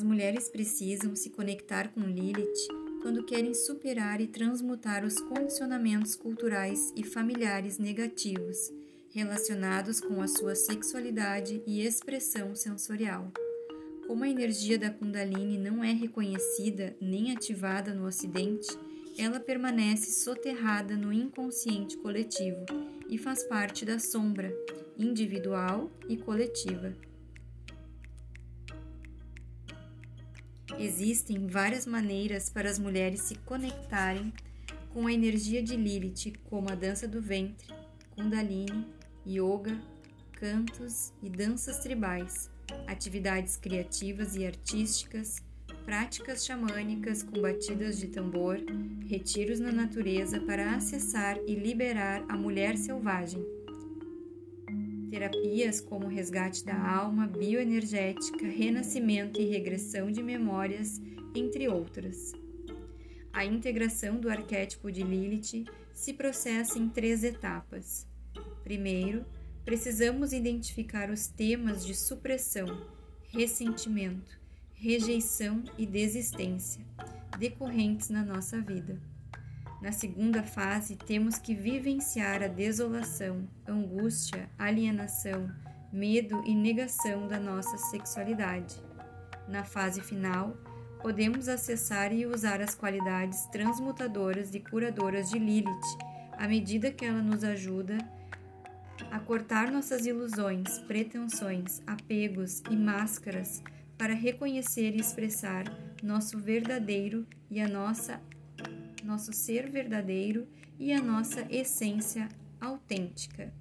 As mulheres precisam se conectar com Lilith quando querem superar e transmutar os condicionamentos culturais e familiares negativos relacionados com a sua sexualidade e expressão sensorial. Como a energia da Kundalini não é reconhecida nem ativada no Ocidente, ela permanece soterrada no inconsciente coletivo e faz parte da sombra, individual e coletiva. Existem várias maneiras para as mulheres se conectarem com a energia de Lilith, como a dança do ventre, Kundalini, yoga, cantos e danças tribais, atividades criativas e artísticas, práticas xamânicas com batidas de tambor, retiros na natureza para acessar e liberar a mulher selvagem. Terapias como resgate da alma, bioenergética, renascimento e regressão de memórias, entre outras. A integração do arquétipo de Lilith se processa em três etapas. Primeiro, precisamos identificar os temas de supressão, ressentimento, rejeição e desistência decorrentes na nossa vida. Na segunda fase, temos que vivenciar a desolação, angústia, alienação, medo e negação da nossa sexualidade. Na fase final, podemos acessar e usar as qualidades transmutadoras e curadoras de Lilith à medida que ela nos ajuda a cortar nossas ilusões, pretensões, apegos e máscaras para reconhecer e expressar nosso verdadeiro e a nossa nosso ser verdadeiro e a nossa essência autêntica.